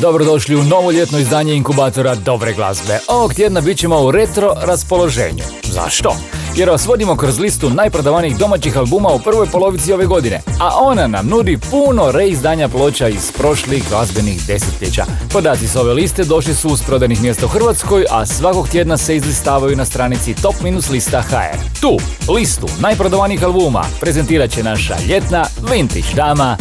Dobrodošli u novo ljetno izdanje inkubatora dobre glazbe. Ovog tjedna bit ćemo u retro raspoloženju. Zašto? Jer vas vodimo kroz listu najprodavanijih domaćih albuma u prvoj polovici ove godine, a ona nam nudi puno reizdanja ploča iz prošlih glazbenih desetljeća. Podaci s ove liste došli su uz prodanih mjesta u Hrvatskoj, a svakog tjedna se izlistavaju na stranici top-lista.hr. Tu, listu najprodavanijih albuma, prezentirat će naša ljetna vintage dama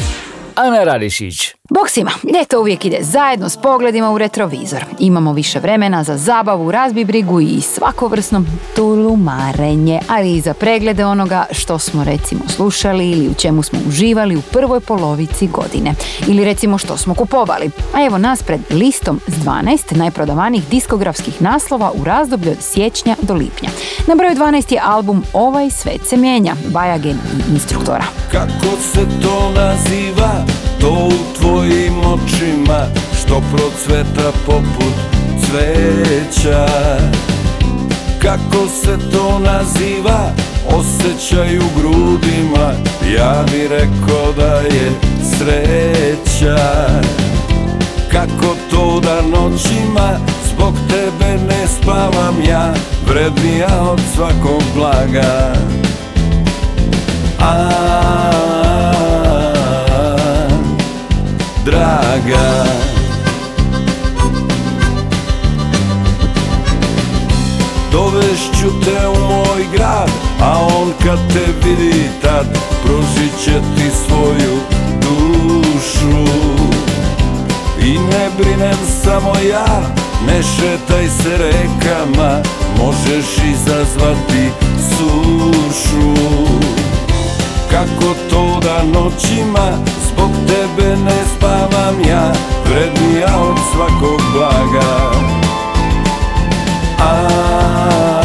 Ana Radišić. Bog svima, ljeto uvijek ide zajedno s pogledima u retrovizor. Imamo više vremena za zabavu, razbibrigu i svakovrsno tulumarenje, ali i za preglede onoga što smo recimo slušali ili u čemu smo uživali u prvoj polovici godine. Ili recimo što smo kupovali. A evo nas pred listom s 12 najprodavanijih diskografskih naslova u razdoblju od siječnja do lipnja. Na broju 12 je album Ovaj svet se mijenja, Bajagen i instruktora. Kako se to naziva, to tvojim očima Što procveta poput cveća. Kako se to naziva, osjećaj u grudima Ja bi rekao da je sreća. Kako to da noćima zbog tebe ne spavam ja Vrednija od svakog blaga. A draga Dovešću te u moj grad, a on kad te vidi tad Pružit će ti svoju dušu. I ne brinem samo ja, ne šetaj se rekama Možeš izazvati sušu Kako to da noćima zbog tebe ne spavam ja? Vrednija od svakog blaga. A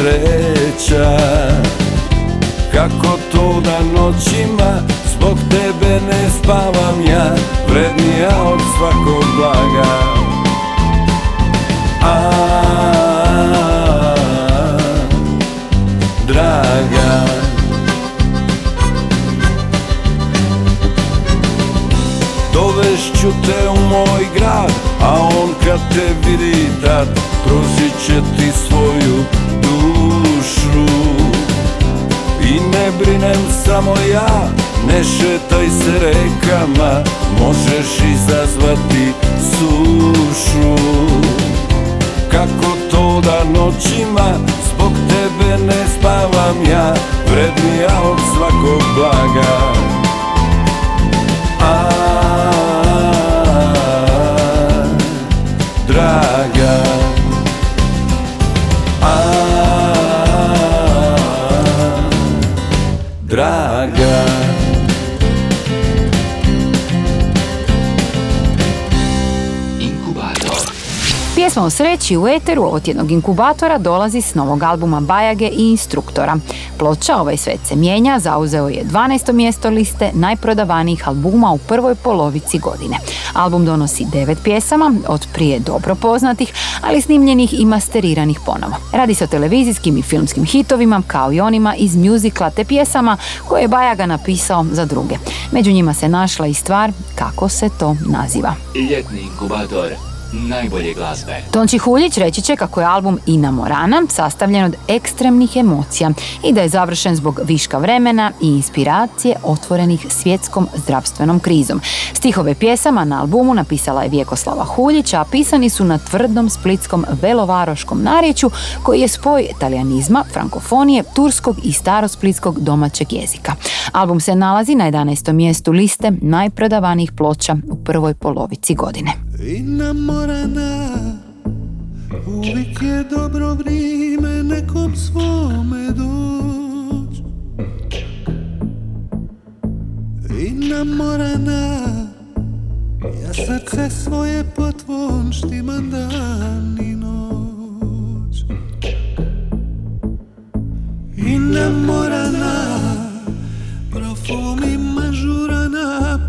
sreća. Kako to da noćima Zbog tebe ne spavam ja Vrednija od svakog blaga. A draga. Dovešću te u moj grad A on kad te vidi tad Pružit će ti svoju dušu I ne brinem samo ja ne šetaj se rekama, možeš izazvati sušu. Kako to da noćima zbog tebe ne spavam ja Vrednija od svakog blaga. A Pjesma o sreći u eteru od jednog inkubatora dolazi s novog albuma Bajage i Instruktora. Ploča Ovaj svet se mijenja zauzeo je 12. mjesto liste najprodavanijih albuma u prvoj polovici godine. Album donosi devet pjesama, od prije dobro poznatih, ali snimljenih i masteriranih ponovo. Radi se o televizijskim i filmskim hitovima, kao i onima iz mjuzikla te pjesama koje je Bajaga napisao za druge. Među njima se našla i stvar kako se to naziva. Ljetni inkubator najbolje glazbe. Tonči Huljić reći će kako je album Ina Morana sastavljen od ekstremnih emocija i da je završen zbog viška vremena i inspiracije otvorenih svjetskom zdravstvenom krizom. Stihove pjesama na albumu napisala je Vjekoslava Huljić, a pisani su na tvrdom splitskom velovaroškom narječju koji je spoj talijanizma, frankofonije, turskog i starosplitskog domaćeg jezika. Album se nalazi na 11. mjestu liste najprodavanijih ploča u prvoj polovici godine. Inamorana Uvijek je dobro vrijeme nekom svome doć. Inamorana Ja srce svoje po tvon štimam dan i noć. Inamorana Profumi mažurana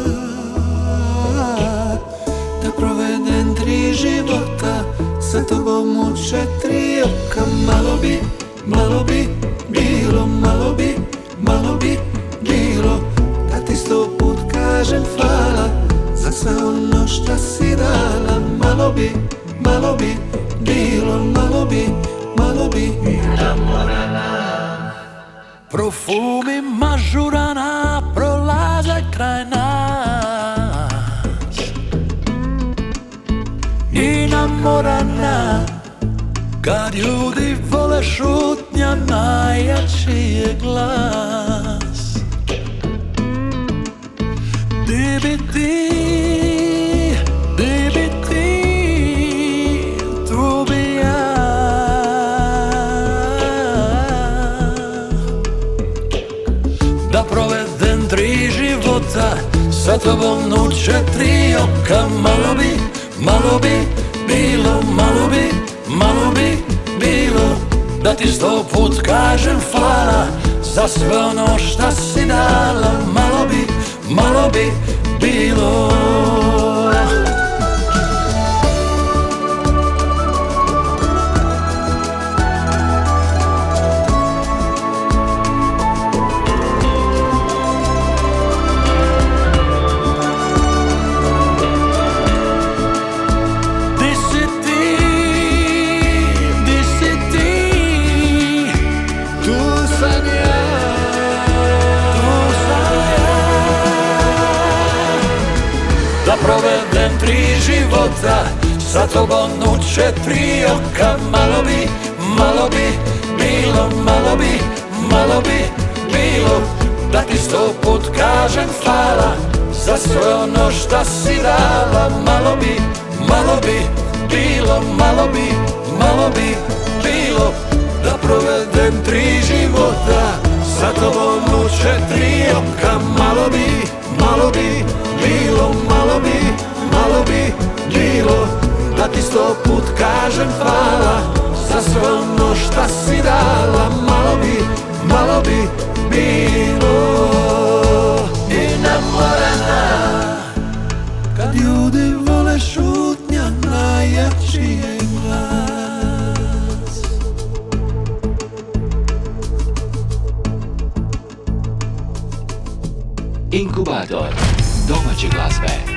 tri života Sa tobom u četiri oka. Malo bi, malo bi bilo Malo bi, malo bi bilo. Da ti sto put kažem hvala Za sve ono šta si dala. Malo bi, malo bi bilo Malo bi, malo bi Profumi mažurana glas. Di bi ti, Da tri života Sa tobom u četiri oka. Malo bi, malo bi bilo Malo bi, malo bi bilo. Da ti sto put kažem hvala Za sve ono šta si dala Malo bi, malo bi bilo života sa tobom u četiri oka Malo bi, malo bi bilo, malo bi, malo bi bilo Da ti sto put kažem hvala za sve ono šta si dala. Malo bi, malo bi bilo, malo bi, malo bi bilo Da provedem tri života. Sa tobom u četiri oka Malo bi, malo bi bilo, malo bi, malo bi bilo Da ti sto put kažem hvala za sve ono šta si dala Malo bi, malo bi bilo Inamorana Kad ljudi vole šutnja najjači je glas Inkubator domaće glazbe.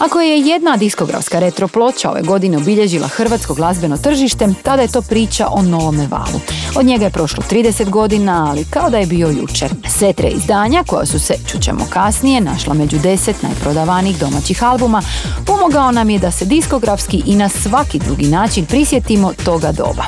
Ako je jedna diskografska retro ploča ove godine obilježila hrvatsko glazbeno tržište, tada je to priča o novome valu. Od njega je prošlo 30 godina, ali kao da je bio jučer. Sve tre izdanja, koja su se, čućemo kasnije, našla među deset najprodavanijih domaćih albuma, pomogao nam je da se diskografski i na svaki drugi način prisjetimo toga doba,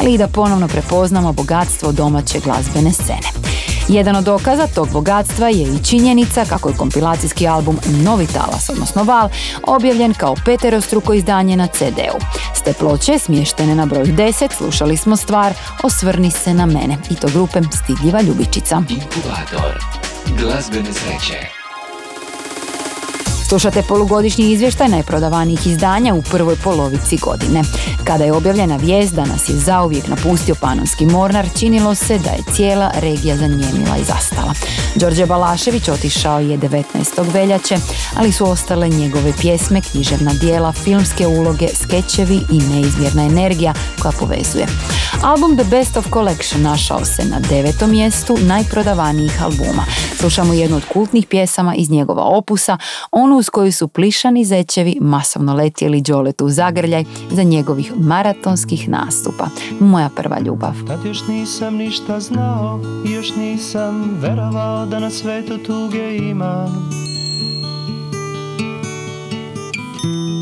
ali i da ponovno prepoznamo bogatstvo domaće glazbene scene. Jedan od dokaza tog bogatstva je i činjenica kako je kompilacijski album Novi talas, odnosno Val, objavljen kao peterostruko izdanje na CD-u. S te ploče, smještene na broj 10, slušali smo stvar Osvrni se na mene i to grupe Stidljiva ljubičica. Inkubator glazbene sreće. Slušate polugodišnji izvještaj najprodavanijih izdanja u prvoj polovici godine. Kada je objavljena vijest da nas je zauvijek napustio Panonski Mornar, činilo se da je cijela regija zanjemila i zastala. Đorđe Balašević otišao je 19. veljače, ali su ostale njegove pjesme, književna dijela, filmske uloge, skečevi i neizmjerna energija koja povezuje. Album The Best of Collection našao se na devetom mjestu najprodavanijih albuma. Slušamo jednu od kultnih pjesama iz njegova opusa, onu uz koju su plišani zečevi masovno letjeli Đoletu u zagrljaj za njegovih maratonskih nastupa. Moja prva ljubav. Tad još nisam ništa znao još nisam verovao da na svetu tuge ima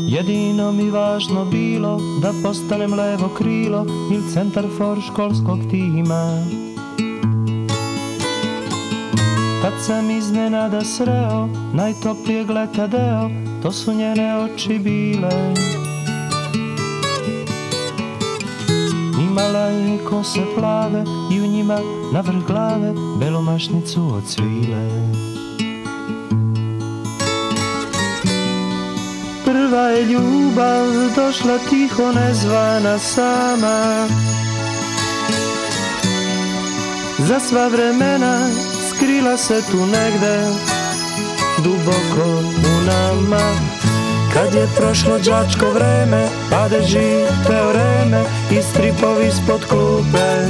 Jedino mi važno bilo da postanem levo krilo ili centar for školskog tima Tad sam iznenada sreo najtoplijeg leta deo, to su njene oči bile Imala je kose plave i u njima na vrh glave belomašnicu od svile. Prva je ljubav došla tiho nezvana sama Za sva vremena skrila se tu negde Duboko u nama kad je prošlo đačko vreme, padeži teoreme i stripovi spod klupe.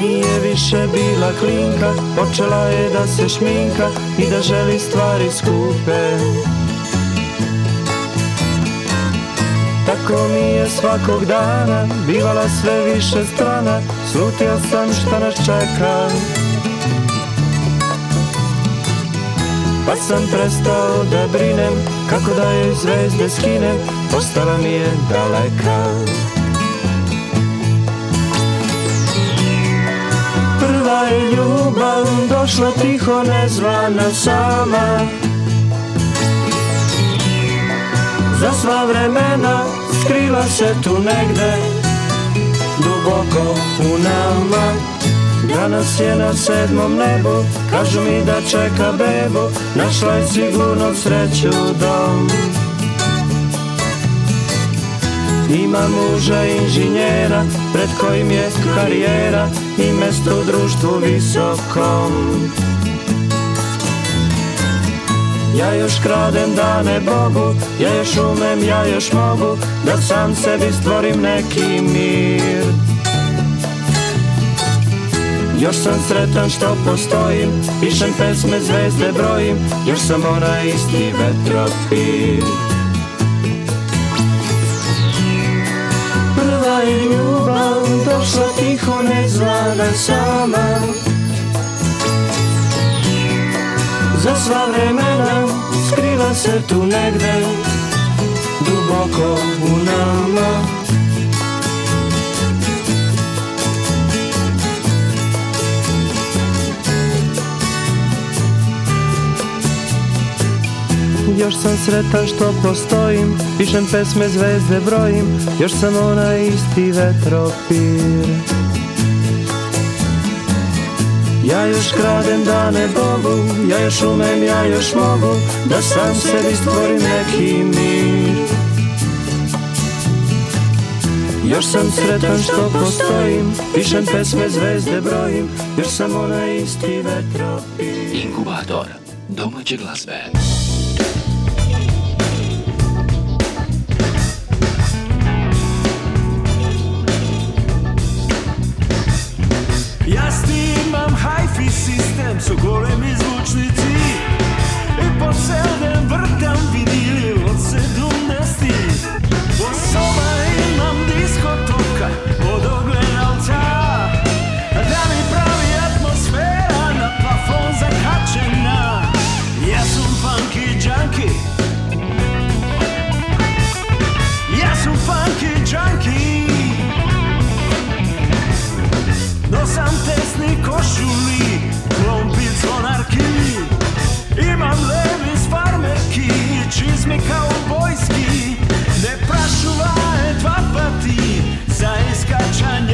Nije više bila klinka, počela je da se šminka i da želi stvari skupe. Tako mi je svakog dana, bivala sve više strana, slutio sam šta nas čeka. Pa sam prestao da brinem Kako da joj zvezde skinem Postala mi je daleka Prva je ljubav Došla tiho nezvana sama Za sva vremena Skrila se tu negde Duboko u nama. Danas je na sedmom nebu Kažu mi da čeka bebu. Našla je sigurno sreću dom. Ima muža inženjera Pred kojim je karijera I mesto u društvu visokom Ja još kradem dane Bogu Ja još umem, ja još mogu Da sam sebi stvorim neki mir. Još sam sretan što postojim Pišem pesme, zvezde brojim Još sam onaj isti vetropir. Prva je ljubav Došla tiho nezvana sama Za sva vremena Skriva se tu negde Duboko u nama. Još sam sretan što postojim Pišem pesme, zvezde brojim Još sam onaj isti vetropir Ja još kradem dane Bogu Ja još umem, ja još mogu Da sam sebi stvorim neki mir Još sam sretan što postojim Pišem pesme, zvezde brojim Još sam onaj isti vetropir Inkubator domaće glazbe. Takvi sistem su golemi zvučnici. I po seldem vrtam vinili od sedumnesti Po soba imam diskotoka od ogledalca. Da mi pravi atmosfera na plafon zakačena? Ja sam funky junkie. Ja sam funky junkie. No sam te levi s farmerki Čizmi kao bojski Ne prašuvaje dva pati Za iskačanje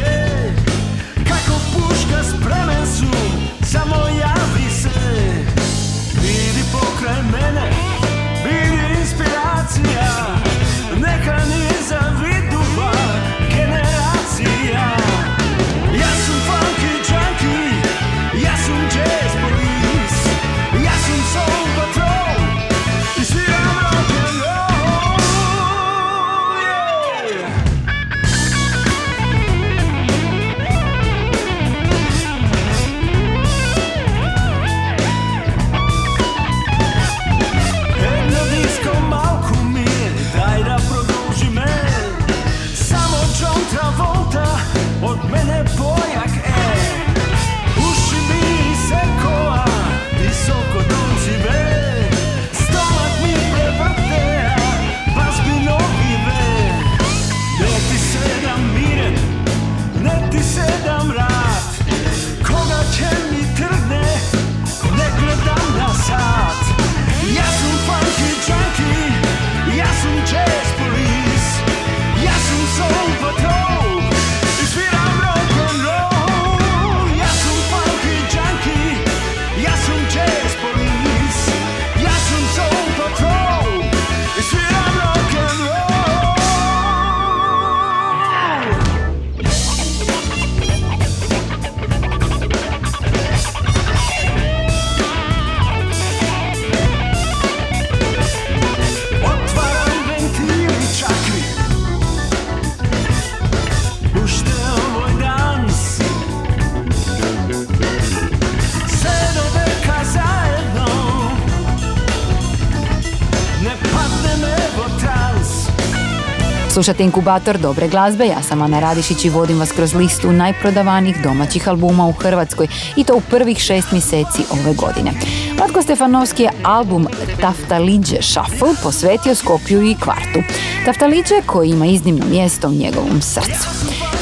Slušate inkubator dobre glazbe, ja sam Ana Radišić i vodim vas kroz listu najprodavanijih domaćih albuma u Hrvatskoj i to u prvih šest mjeseci ove godine. Vlatko Stefanovski je album Taftaliđe Shuffle posvetio Skopju i Kvartu. Taftaliđe koji ima iznimno mjesto u njegovom srcu.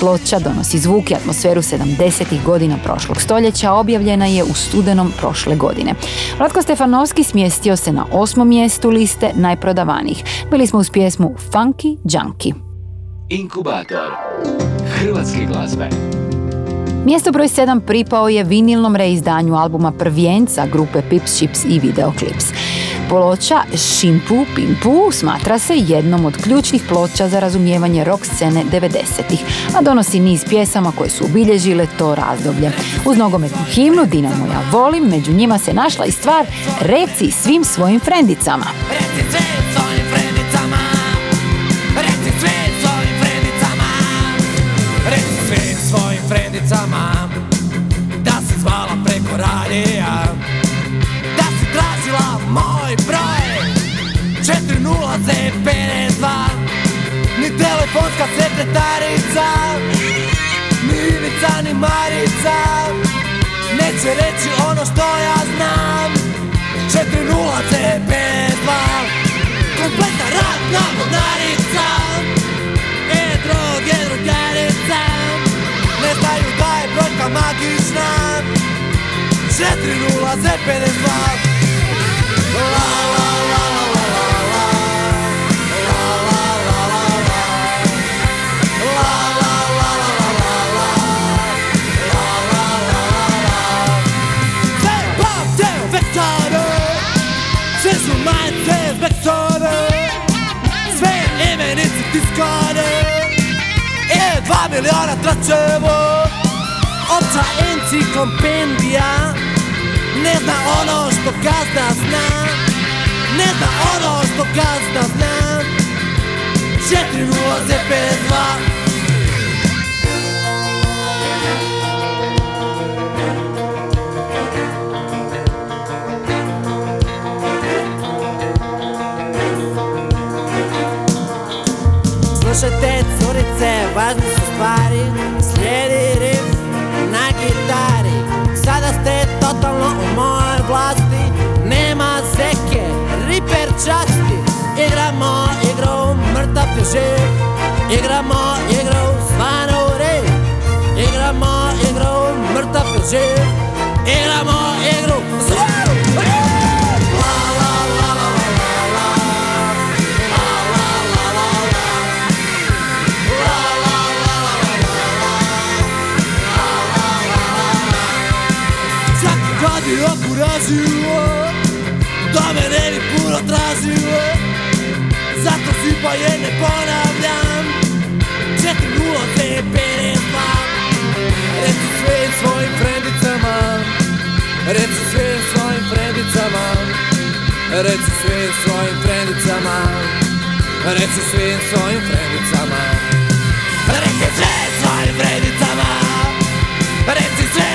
Ploča donosi zvuk i atmosferu 70. godina prošlog stoljeća, objavljena je u studenom prošle godine. Vlatko Stefanovski smjestio se na osmom mjestu liste najprodavanijih. Bili smo uz pjesmu Funky Junkie. Inkubator hrvatske glazbe. Mjesto broj 7 pripao je vinilnom reizdanju albuma Prvijenca grupe Pips, Chips i Videoclips. Ploča Šimpu Pimpu smatra se jednom od ključnih ploča za razumijevanje rock scene 90-ih, a donosi niz pjesama koje su obilježile to razdoblje. Uz nogometnu himnu Dinamo ja volim, među njima se našla i stvar Reci svim svojim frendicama. Da si zvala preko radija telefonska sekretarica Ni Ivica ni Marica Neće reći ono što ja znam. 4052 Kompletna ratna mornarica. E droge, drugarica Ne znaju da je brojka magična. 4052 La la la la tiskane E dva miliona tračevo Opća enciklopedija Ne zna ono što gazda zna Ne zna ono što gazda zna 4052 Slušajte curice, važne su stvari. Slijedi riff na gitari. Sada ste totalno u mojoj vlasti. Nema seke, riper časti. Igramo igru, mrtav je živ. Igramo igru, stvarno u red Igramo igru, mrtav je živ. Igramo igru, tražio Do mene ni puno tražio. Zato si pa je ne ponavljam 4-0-52 Reci svim svojim frendicama Reci svim svojim frendicama Reci svim svojim frendicama Reci svim svojim frendicama Reci svim svojim frendicama Reci svim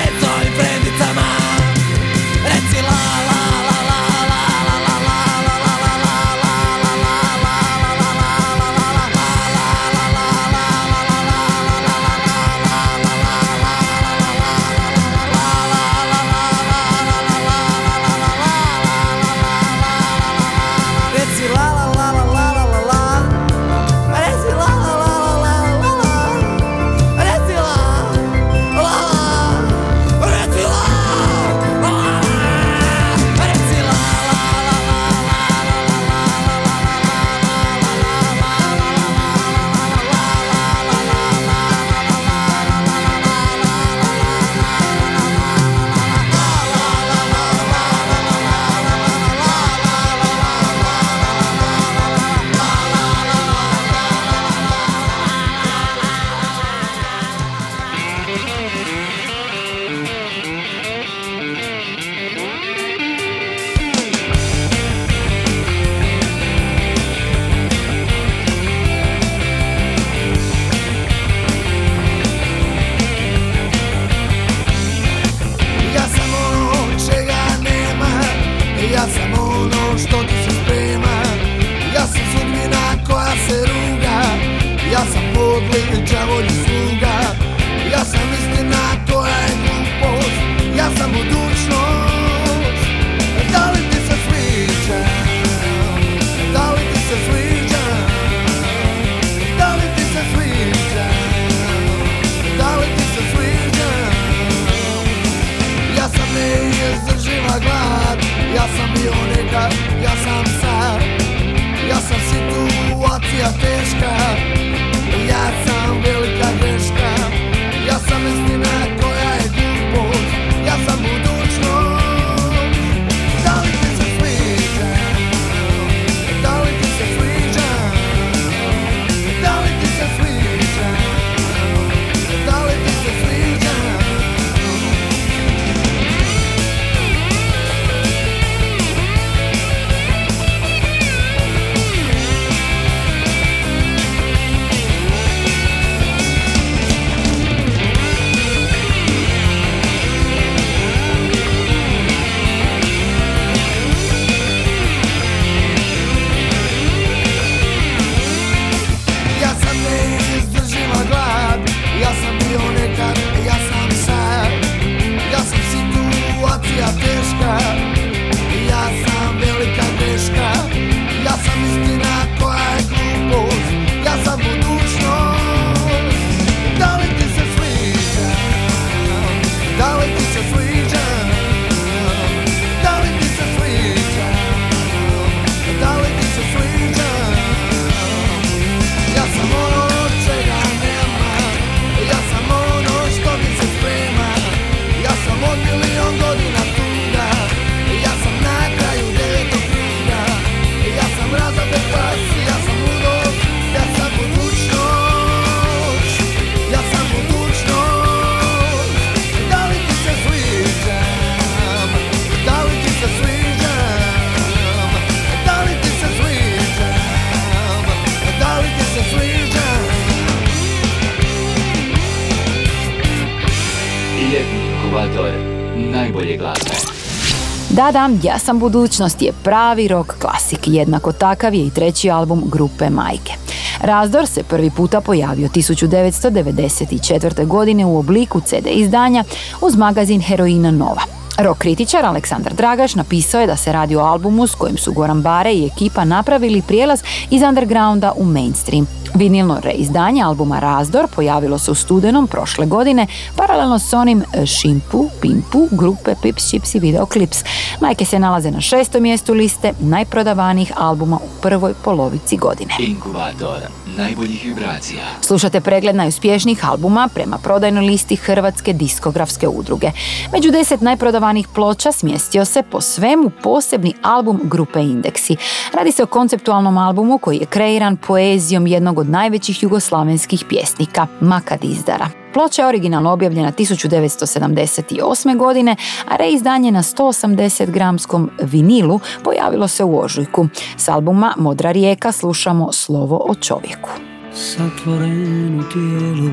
Da, ja sam budućnost je pravi rock klasik, jednako takav je i treći album grupe Majke. Razdor se prvi puta pojavio 1994. godine u obliku CD izdanja uz magazin Heroina Nova. Rock kritičar Aleksandar Dragaš napisao je da se radi o albumu s kojim su Goran Bare i ekipa napravili prijelaz iz undergrounda u mainstream. Vinilno reizdanje albuma Razdor pojavilo se u studenom prošle godine, paralelno s onim Šimpu, Pimpu, grupe Pips, Chips i Videoclips. Majke se nalaze na šestom mjestu liste najprodavanih albuma u prvoj polovici godine. Inkubator najboljih vibracija. Slušate pregled najuspješnijih albuma prema prodajnoj listi Hrvatske diskografske udruge. Među deset najprodavanijih ploča smjestio se po svemu posebni album grupe Indeksi. Radi se o konceptualnom albumu koji je kreiran poezijom jednog od najvećih jugoslavenskih pjesnika, Maka Dizdara. Ploča je originalno objavljena 1978. godine, a reizdanje na 180 gramskom vinilu pojavilo se u ožujku. S albuma Modra rijeka slušamo Slovo o čovjeku. Zatvoren u tijelu,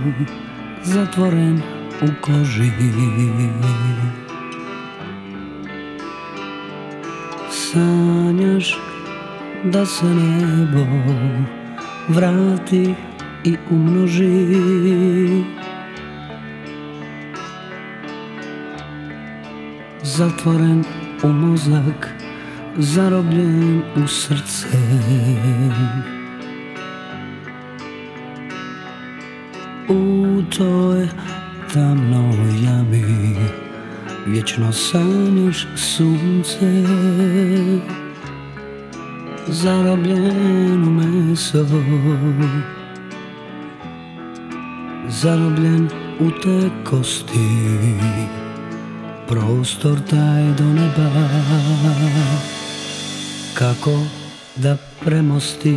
zatvoren u koži Sanjaš da se nebo vrati i umnoži Zatvoren u mozak, zarobljen u srce. U toj tamnoj jami Vječno sanjaš sunce Zarobljeno meso. Zarobljen u te kosti Prostor taj do neba. Kako da premosti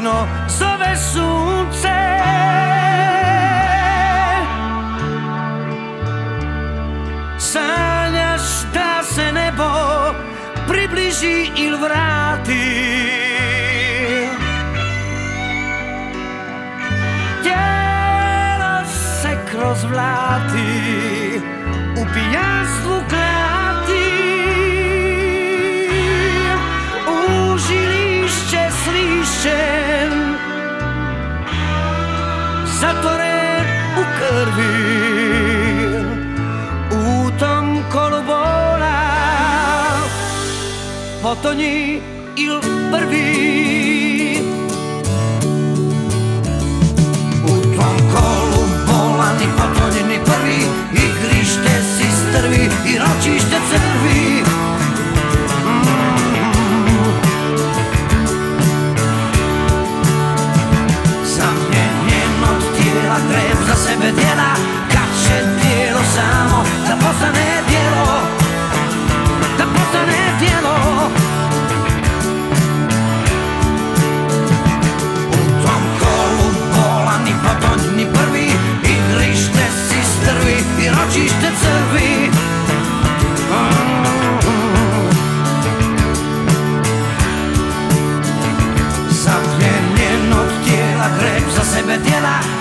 vječno zove sunce. Sanjaš da se nebo približi ili vrati. Tijelo se kroz vlati U pijanstvu klati. U žilišće Zatvoren u krvi. U tom kolubola Potonji il prvi. U tom kolu bolan i potonjeni prvi I strvi i ročište crvi sebe djela Kad će tijelo samo da postane djelo Da postane djelo U tom kolu bola ni potonj ni prvi Igrište si strvi i ročište crvi. Zapljenjenog tijela greb za sebe djela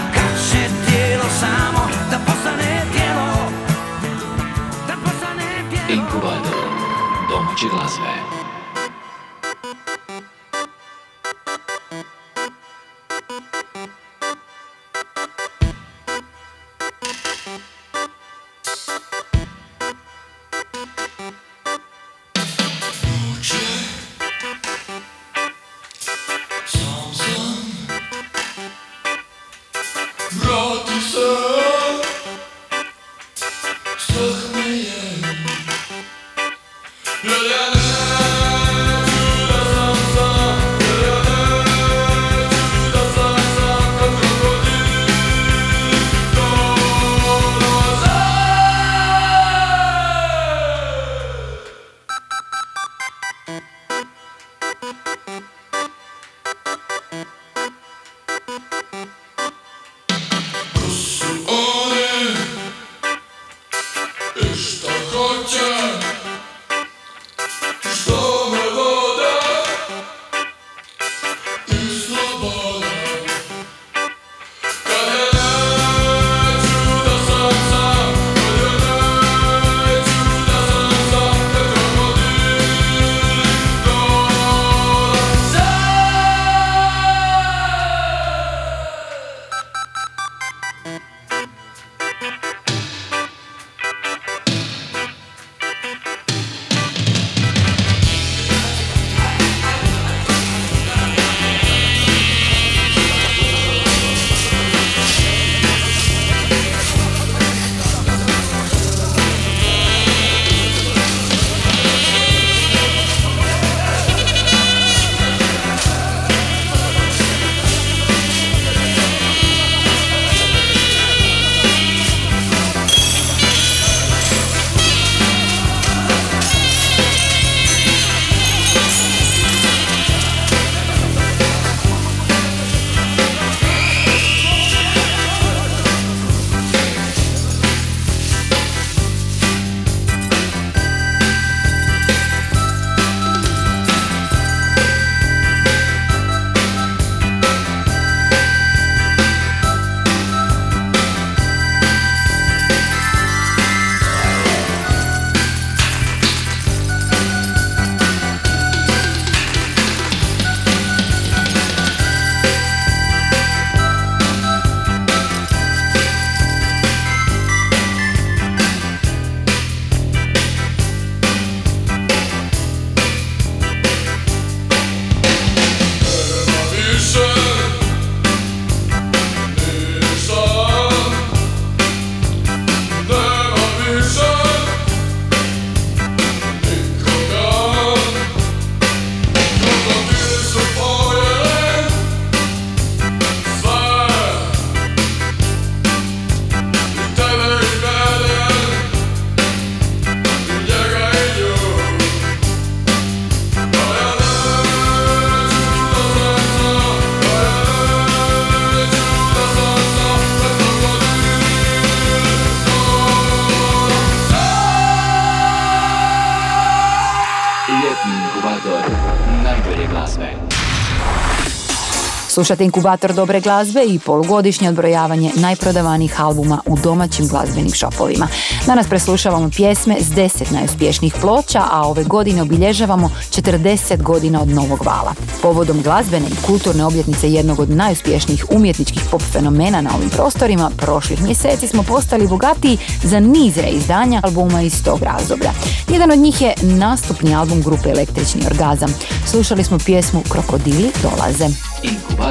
Slušate inkubator dobre glazbe i polugodišnje odbrojavanje najprodavanijih albuma u domaćim glazbenim šopovima. Danas preslušavamo pjesme s 10 najuspješnijih ploča, a ove godine obilježavamo 40 godina od Novog vala. Povodom glazbene i kulturne obljetnice jednog od najuspješnijih umjetničkih pop fenomena na ovim prostorima, prošlih mjeseci smo postali bogatiji za niz reizdanja albuma iz tog razdoblja. Jedan od njih je nastupni album grupe Električni orgazam. Slušali smo pjesmu Krokodili dolaze. Inkubator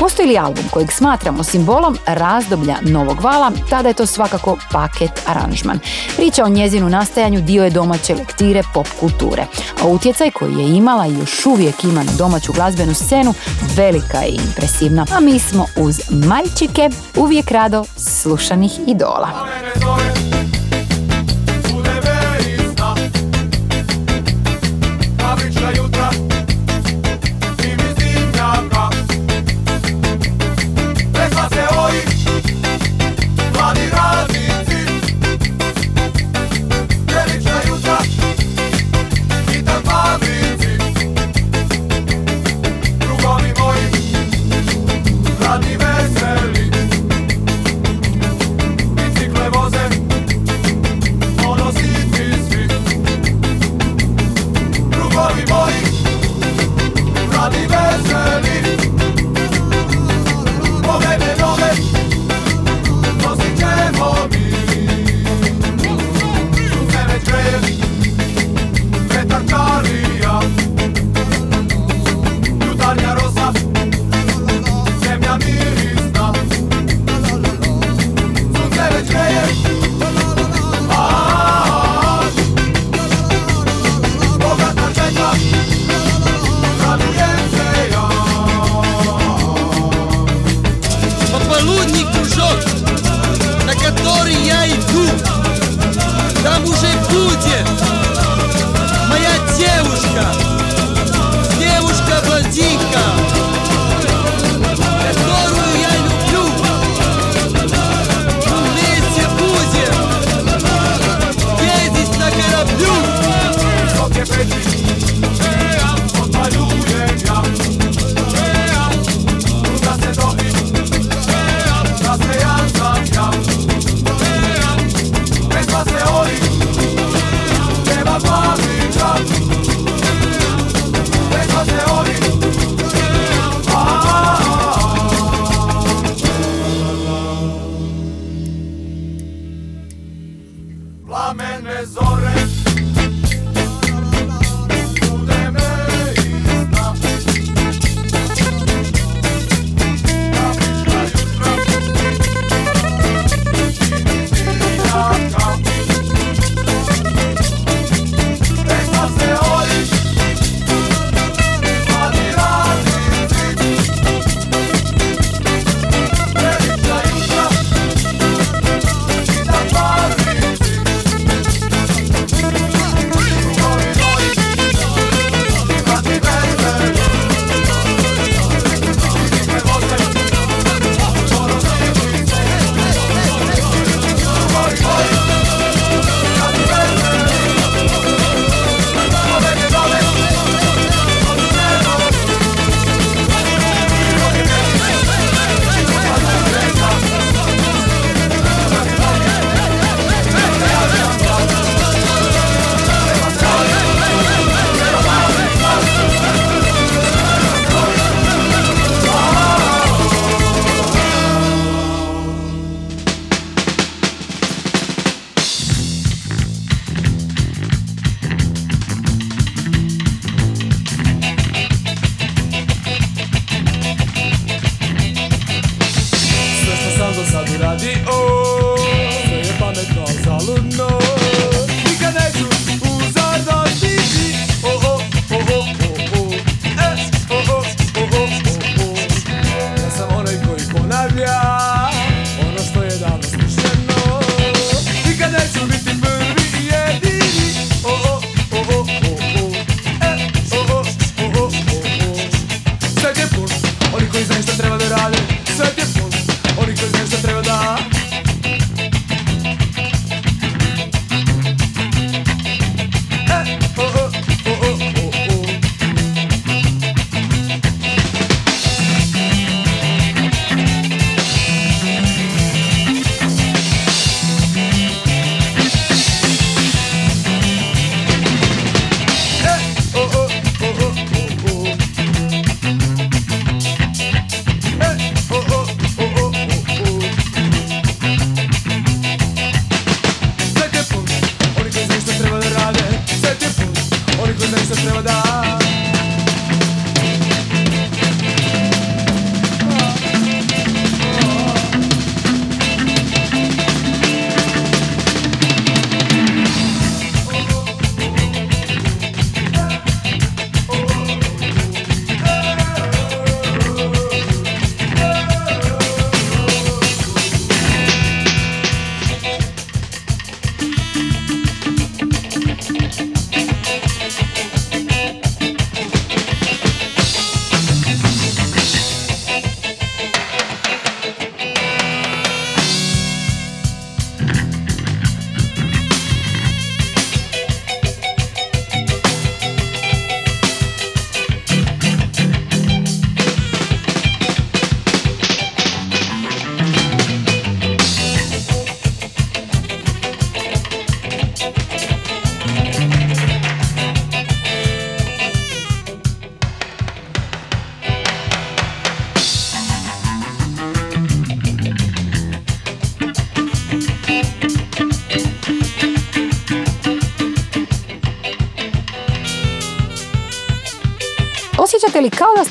Postoji li album kojeg smatramo simbolom razdoblja novog vala, tada je to svakako paket aranžman. Priča o njezinu nastajanju dio je domaće lektire pop kulture, a utjecaj koji je imala i još uvijek ima na domaću glazbenu scenu velika je i impresivna. A mi smo uz Maljčike uvijek rado slušanih idola.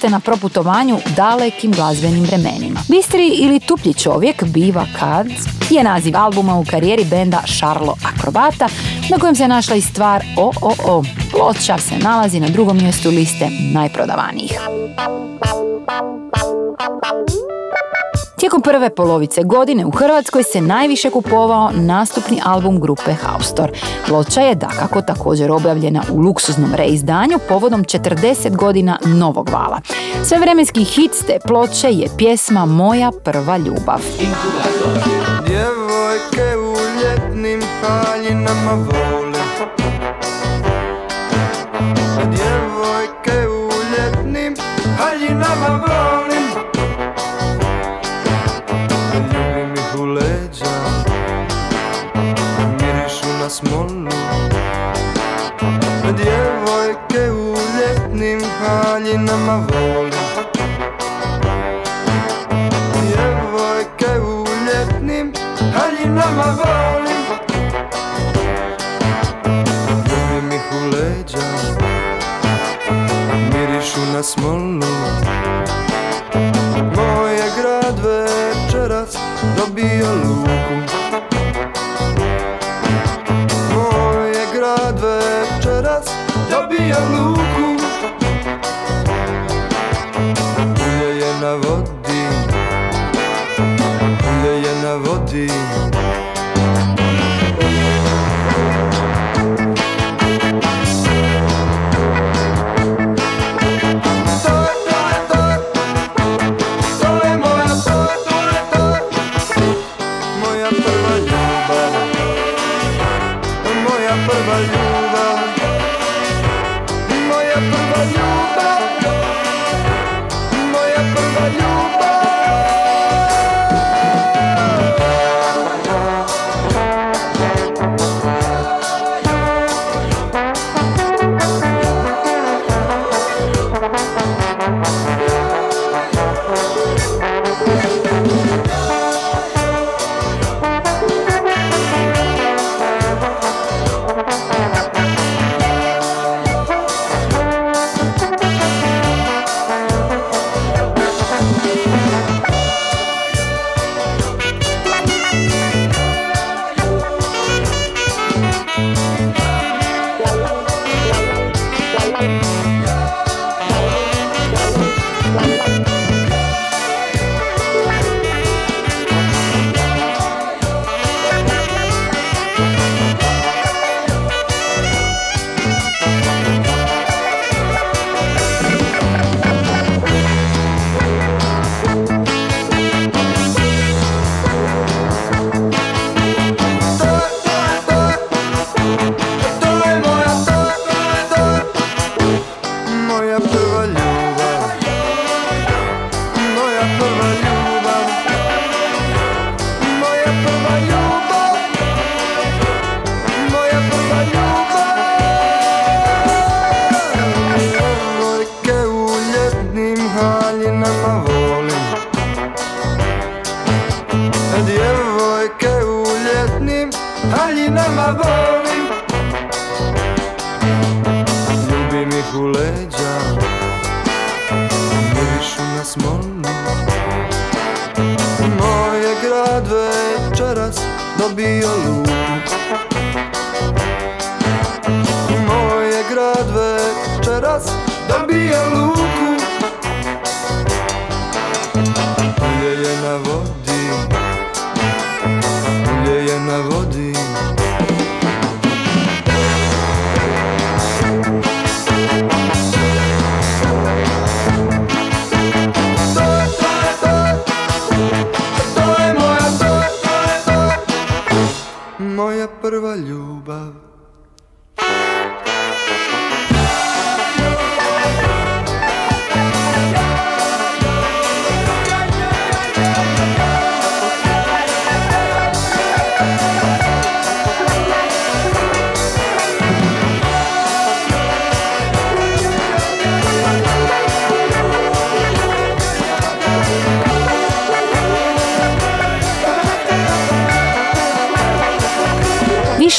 Ste na proputovanju dalekim glazbenim vremenima? Bistri ili tuplji čovjek biva kad je naziv albuma u karijeri benda Šarlo Akrobata na kojem se našla i stvar O O O. Ploča se nalazi na drugom mjestu liste najprodavanijih. Tijekom prve polovice godine u Hrvatskoj se najviše kupovao nastupni album grupe Haustor. Ploča je dakako također objavljena u luksuznom reizdanju povodom 40 godina novog vala. Sve vremenski hit te ploče je pjesma Moja prva ljubav. Djevojke u ljetnim haljinama haljinama volim Djevojke u ljetnim haljinama volim Ljubim ih u leđa Mirišu na smolu. Moj je grad večeras na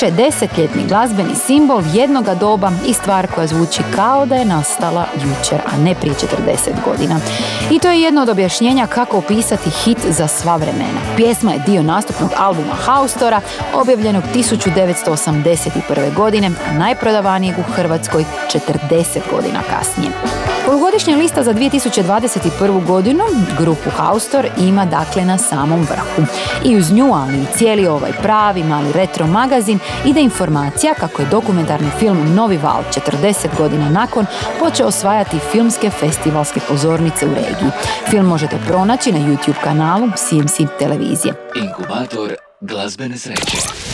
Više desetljetni glazbeni simbol jednoga doba i stvar koja zvuči kao da je nastala jučer, a ne prije 40 godina. I to je jedno od objašnjenja kako opisati hit za sva vremena. Pjesma je dio nastupnog albuma Haustora, objavljenog 1981. godine, a najprodavanijeg u Hrvatskoj 40 godina kasnije. Polugodišnja lista za 2021. godinu grupu Haustor ima dakle na samom vrhu. I uz nju, ali i cijeli ovaj pravi mali retro magazin ide informacija kako je dokumentarni film Novi val 40 godina nakon počeo osvajati filmske festivalske pozornice u regiji. Film možete pronaći na YouTube kanalu CMC televizije. Inkubator glazbene sreće.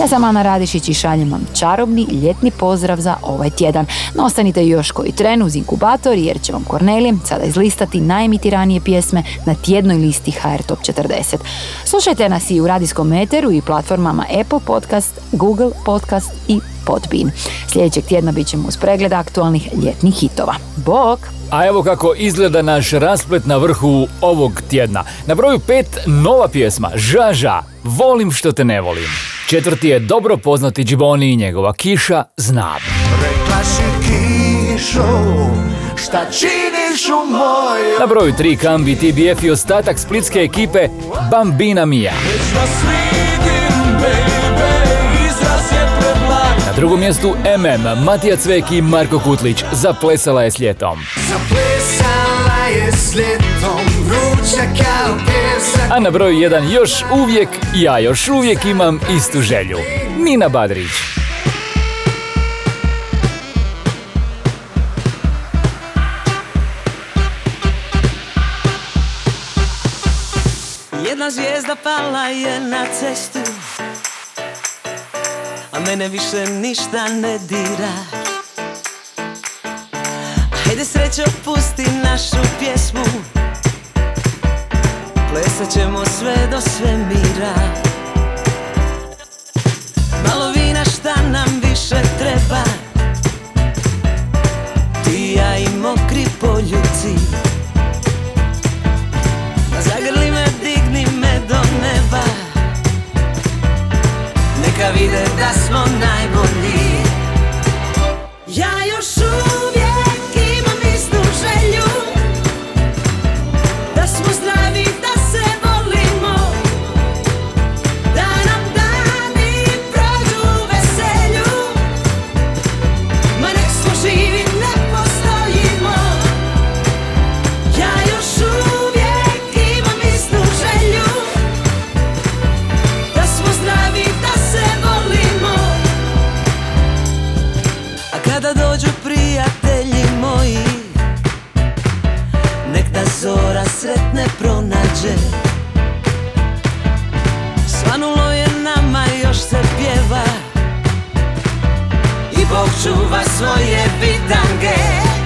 Ja sam Ana Radišić i šaljem vam čarobni ljetni pozdrav za ovaj tjedan. No ostanite još koji tren uz inkubator jer će vam Kornelije sada izlistati najemitiranije pjesme na tjednoj listi HR Top 40. Slušajte nas i u radijskom meteru i platformama Apple Podcast, Google Podcast i Podbean. Sljedećeg tjedna bit ćemo uz pregled aktualnih ljetnih hitova. Bok! A evo kako izgleda naš rasplet na vrhu ovog tjedna. Na broju pet nova pjesma, Žaža, Volim što te ne volim. Četvrti je dobro poznati Džiboni i njegova kiša Znab. Rekla si kišo, šta činiš u mojoj Na broju tri Kambi, TBF i ostatak splitske ekipe Bambina Mia. Na drugom mjestu MM, Matija Cvek i Marko Kutlić, zaplesala je s ljetom. Zaplesala je s ljetom, A na broju jedan još uvijek, ja još uvijek imam istu želju. Nina Badrić. Jedna zvijezda pala je na cestu A mene više ništa ne dira Hajde srećo pusti našu pjesmu Plesat ćemo sve do svemira. Malo vina šta nam više treba. Ti ja i mokri poljuci Zagrli me, digni me do neba. Neka vide da smo najbolji kada dođu prijatelji moji Nek da zora sretne pronađe. Svanulo je nama, još se pjeva. I Bog čuva svoje bitange